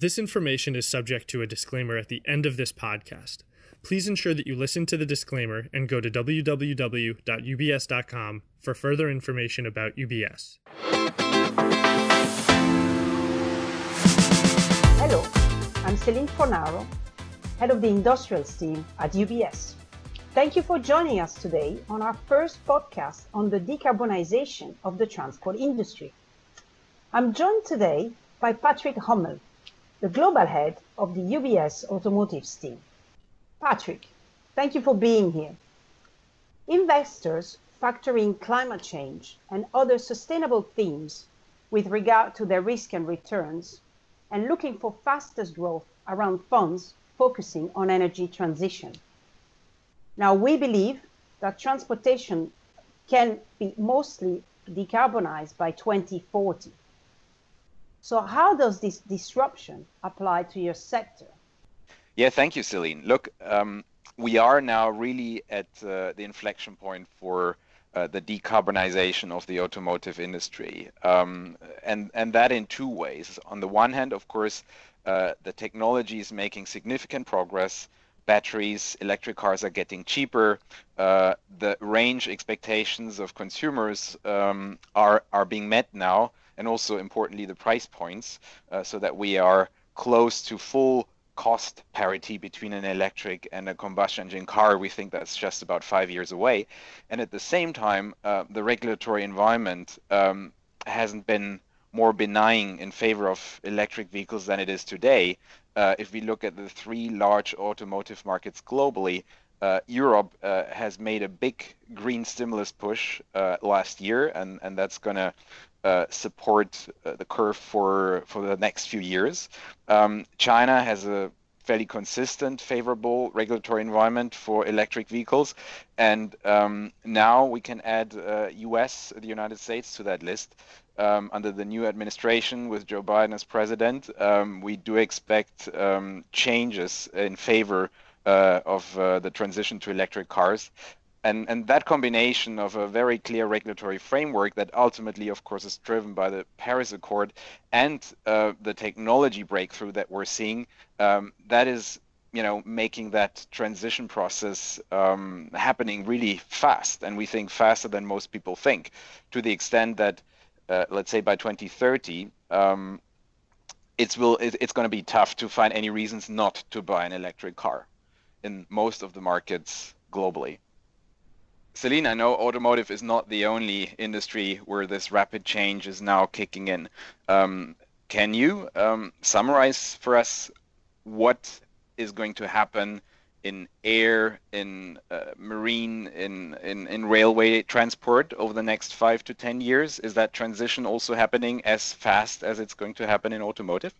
This information is subject to a disclaimer at the end of this podcast. Please ensure that you listen to the disclaimer and go to www.ubs.com for further information about UBS. Hello, I'm Celine Fornaro, head of the industrials team at UBS. Thank you for joining us today on our first podcast on the decarbonization of the transport industry. I'm joined today by Patrick Hummel, the global head of the UBS Automotive team. Patrick, thank you for being here. Investors factoring climate change and other sustainable themes with regard to their risk and returns and looking for fastest growth around funds focusing on energy transition. Now, we believe that transportation can be mostly decarbonized by 2040. So, how does this disruption apply to your sector? Yeah, thank you, Celine. Look, um, we are now really at uh, the inflection point for uh, the decarbonization of the automotive industry, um, and and that in two ways. On the one hand, of course, uh, the technology is making significant progress batteries, electric cars are getting cheaper. Uh, the range expectations of consumers um, are are being met now, and also importantly the price points, uh, so that we are close to full cost parity between an electric and a combustion engine car. We think that's just about five years away, and at the same time, uh, the regulatory environment um, hasn't been more benign in favor of electric vehicles than it is today. Uh, if we look at the three large automotive markets globally, uh, Europe uh, has made a big green stimulus push uh, last year, and, and that's going to uh, support uh, the curve for, for the next few years. Um, China has a fairly consistent, favorable regulatory environment for electric vehicles. And um, now we can add uh, US, the United States, to that list. Um, under the new administration with Joe Biden as president, um, we do expect um, changes in favor uh, of uh, the transition to electric cars and and that combination of a very clear regulatory framework that ultimately of course is driven by the paris accord and uh, the technology breakthrough that we're seeing um, that is you know making that transition process um, happening really fast and we think faster than most people think. To the extent that uh, let's say by 2030 um, it's will it's going to be tough to find any reasons not to buy an electric car in most of the markets globally Celine, I know automotive is not the only industry where this rapid change is now kicking in. Um, can you um, summarize for us what is going to happen in air, in uh, marine, in, in, in railway transport over the next five to 10 years? Is that transition also happening as fast as it's going to happen in automotive?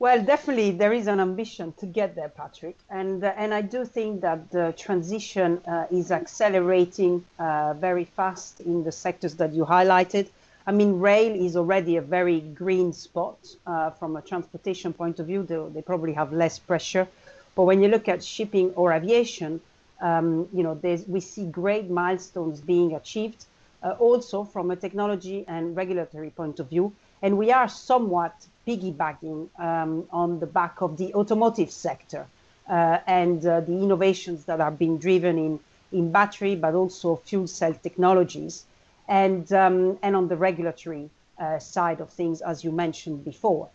Well, definitely there is an ambition to get there, Patrick, and uh, and I do think that the transition uh, is accelerating uh, very fast in the sectors that you highlighted. I mean, rail is already a very green spot uh, from a transportation point of view. They, they, probably have less pressure, but when you look at shipping or aviation, um, you know, we see great milestones being achieved, uh, also from a technology and regulatory point of view, and we are somewhat piggybacking um, on the back of the automotive sector uh, and uh, the innovations that are being driven in, in battery, but also fuel cell technologies, and, um, and on the regulatory uh, side of things, as you mentioned before.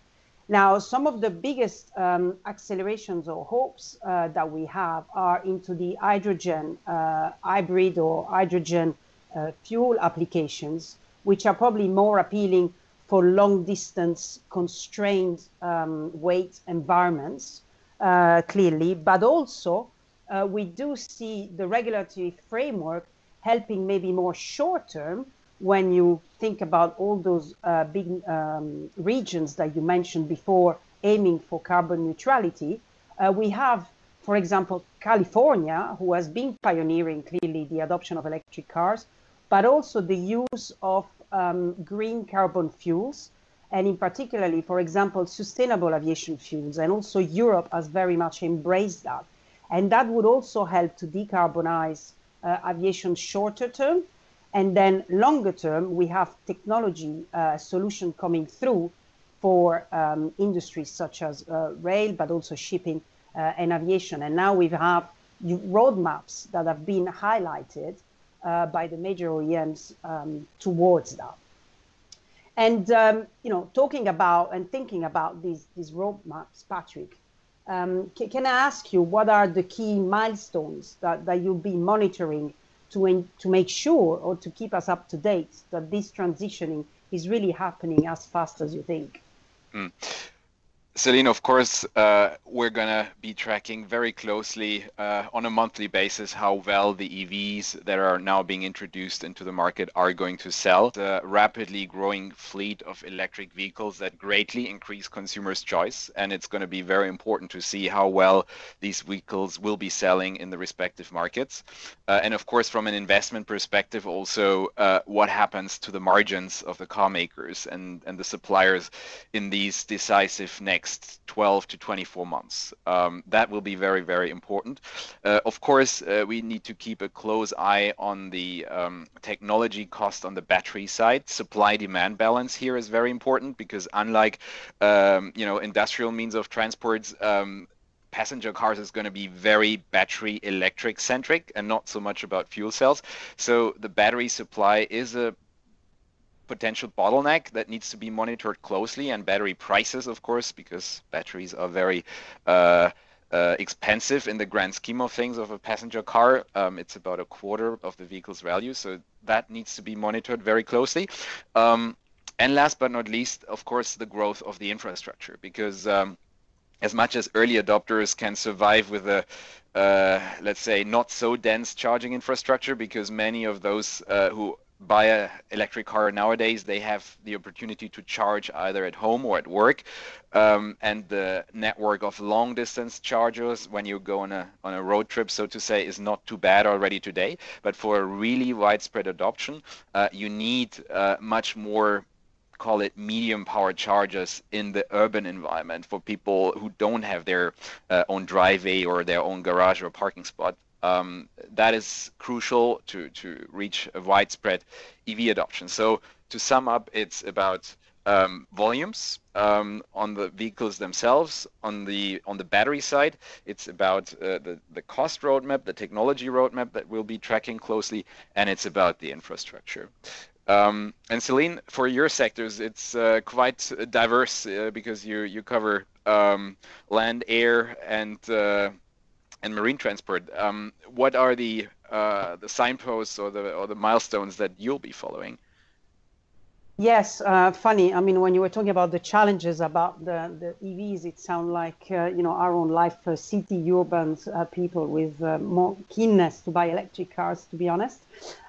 Now, some of the biggest um, accelerations or hopes uh, that we have are into the hydrogen uh, hybrid or hydrogen uh, fuel applications, which are probably more appealing for long distance constrained um, weight environments, uh, clearly, but also uh, we do see the regulatory framework helping maybe more short term when you think about all those uh, big um, regions that you mentioned before aiming for carbon neutrality. Uh, we have, for example, California, who has been pioneering clearly the adoption of electric cars, but also the use of um, green carbon fuels, and in particularly, for example, sustainable aviation fuels. And also Europe has very much embraced that. And that would also help to decarbonize uh, aviation shorter term. And then longer term, we have technology uh, solution coming through for um, industries such as uh, rail, but also shipping uh, and aviation. And now we have roadmaps that have been highlighted uh, by the major OEMs um, towards that. And um, you know, talking about and thinking about these these roadmaps, Patrick, um, can, can, I ask you what are the key milestones that, that you'll be monitoring to in, to make sure or to keep us up to date that this transitioning is really happening as fast as you think? Mm. Celine, of course, uh, we're going to be tracking very closely uh, on a monthly basis how well the EVs that are now being introduced into the market are going to sell. The rapidly growing fleet of electric vehicles that greatly increase consumers' choice, and it's going to be very important to see how well these vehicles will be selling in the respective markets. Uh, and of course, from an investment perspective, also what happens to the margins of the car makers and the suppliers in these decisive next next 12 to 24 months. Um, that will be very, very important. Uh, of course, uh, we need to keep a close eye on the um, technology cost on the battery side. Supply-demand balance here is very important because unlike um, you know industrial means of transports, um, passenger cars is going to be very battery electric centric and not so much about fuel cells. So the battery supply is a potential bottleneck that needs to be monitored closely and battery prices of course because batteries are very uh, uh, expensive in the grand scheme of things of a passenger car. Um, it's about a quarter of the vehicle's value so that needs to be monitored very closely. Um, and last but not least of course the growth of the infrastructure because um, as much as early adopters can survive with a uh, let's say not so dense charging infrastructure because many of those uh, who buy a electric car nowadays they have the opportunity to charge either at home or at work. Um, and the network of long distance chargers when you go on a on a road trip so to say is not too bad already today. But for a really widespread adoption uh, you need uh, much more call it medium power chargers in the urban environment for people who don't have their uh, own driveway or their own garage or parking spot um, that is crucial to, to reach a widespread EV adoption. So to sum up, it's about um, volumes um, on the vehicles themselves. On the on the battery side, it's about uh, the the cost roadmap, the technology roadmap that we'll be tracking closely, and it's about the infrastructure. Um, and Celine, for your sectors, it's uh, quite diverse uh, because you you cover um, land, air, and uh, and marine transport. Um, what are the uh, the signposts or the or the milestones that you'll be following? Yes, uh, funny. I mean, when you were talking about the challenges about the, the EVs, it sounds like uh, you know our own life, uh, city urban uh, people with uh, more keenness to buy electric cars, to be honest.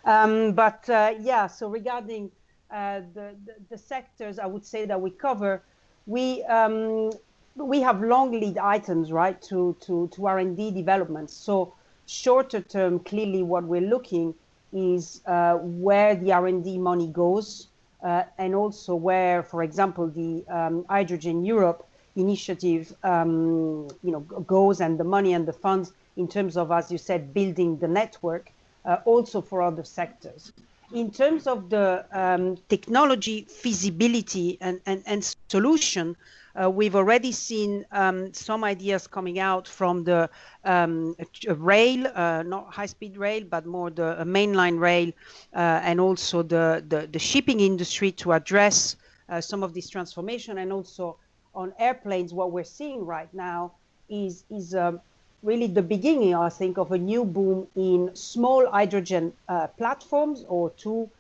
Um, but yeah, so regarding the, the, the sectors, I would say that we cover, we um, we have long lead items, right, to, to, to R&D developments. So shorter term, clearly what we're looking is uh, where the R&D money goes uh, and also where, for example, the um, Hydrogen Europe initiative, um, you know, goes and the money and the funds in terms of, as you said, building the network, uh, also for other sectors. In terms of the um, technology feasibility and, and, and solution, we've already seen um, some ideas coming out from the um, rail, uh, not high-speed rail, but more the uh, mainline rail, uh, and also the, the, the, shipping industry to address uh, some of this transformation. And also on airplanes, what we're seeing right now is, is um, really the beginning, I think, of a new boom in small hydrogen uh, platforms or two,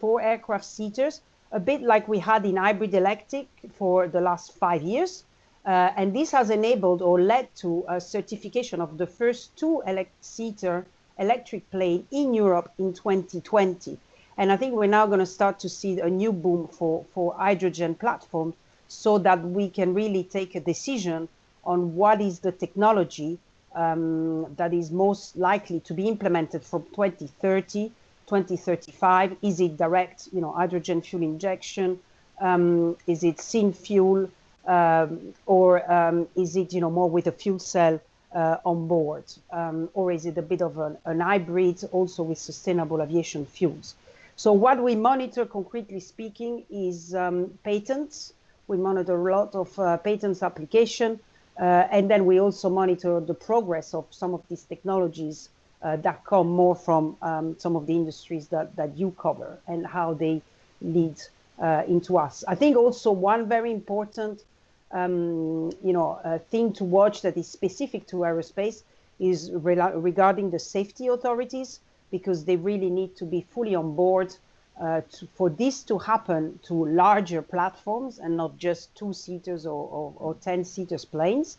four aircraft seaters a bit like we had in hybrid electric for the last five years. Uh, and this has enabled or led to a certification of the first two seater electric plane in Europe in 2020. And I think we're now going to start to see a new boom for, for hydrogen platforms so that we can really take a decision on what is the technology um, that is most likely to be implemented from 2030 2035? Is it direct, you know, hydrogen fuel injection? Um, is it syn fuel, um, or um, is it, you know, more with a fuel cell uh, on board, um, or is it a bit of an, an, hybrid, also with sustainable aviation fuels? So what we monitor, concretely speaking, is um, patents We monitor a lot of uh, patents application. Uh, and then we also monitor the progress of some of these technologies that come more from um, some of the industries that, that you cover and how they lead uh, into us. I think also one very important um, you know, thing to watch that is specific to aerospace is re regarding the safety authorities because they really need to be fully on board uh, to, for this to happen to larger platforms and not just two seaters or, or, or 10 seaters planes.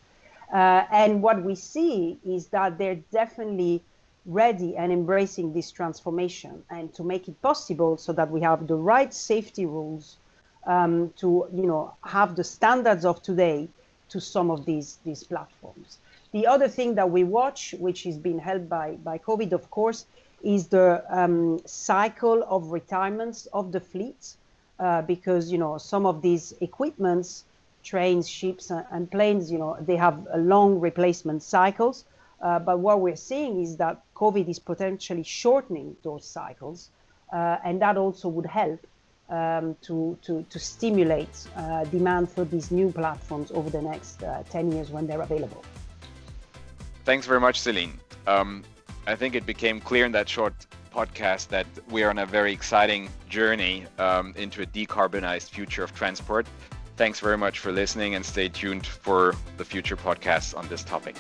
Uh, and what we see is that they're definitely ready and embracing this transformation and to make it possible so that we have the right safety rules um, to you know have the standards of today to some of these these platforms. The other thing that we watch, which is being helped by by COVID, of course, is the um, cycle of retirements of the fleet, uh, because you know some of these equipments, trains, ships, and planes, you know, they have long replacement cycles. Uh, but what we're seeing is that COVID is potentially shortening those cycles, uh, and that also would help um, to, to, to, stimulate uh, demand for these new platforms over the next uh, 10 years when they're available. Thanks very much, Celine. Um, I think it became clear in that short podcast that we are on a very exciting journey um, into a decarbonized future of transport. Thanks very much for listening and stay tuned for the future podcasts on this topic.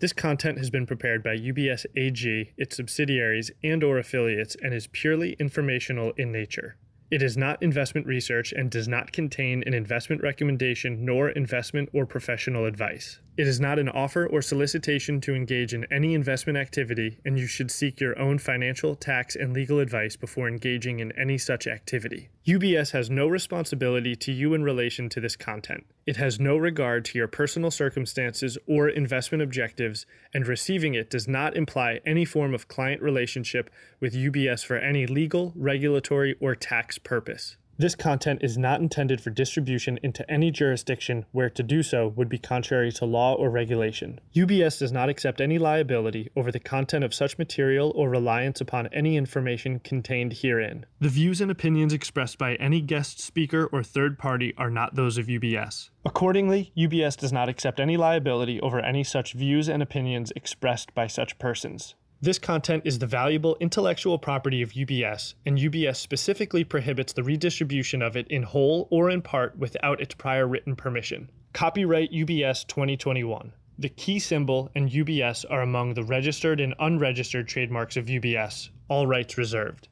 This content has been prepared by UBS AG, its subsidiaries, and or affiliates and is purely informational in nature. It is not investment research and does not contain an investment recommendation nor investment or professional advice. It is not an offer or solicitation to engage in any investment activity, and you should seek your own financial, tax, and legal advice before engaging in any such activity. UBS has no responsibility to you in relation to this content. It has no regard to your personal circumstances or investment objectives, and receiving it does not imply any form of client relationship with UBS for any legal, regulatory, or tax purpose. This content is not intended for distribution into any jurisdiction where to do so would be contrary to law or regulation. UBS does not accept any liability over the content of such material or reliance upon any information contained herein. The views and opinions expressed by any guest speaker or third party are not those of UBS. Accordingly, UBS does not accept any liability over any such views and opinions expressed by such persons. This content is the valuable intellectual property of UBS, and UBS specifically prohibits the redistribution of it in whole or in part without its prior written permission. Copyright UBS 2021. The key symbol and UBS are among the registered and unregistered trademarks of UBS, all rights reserved.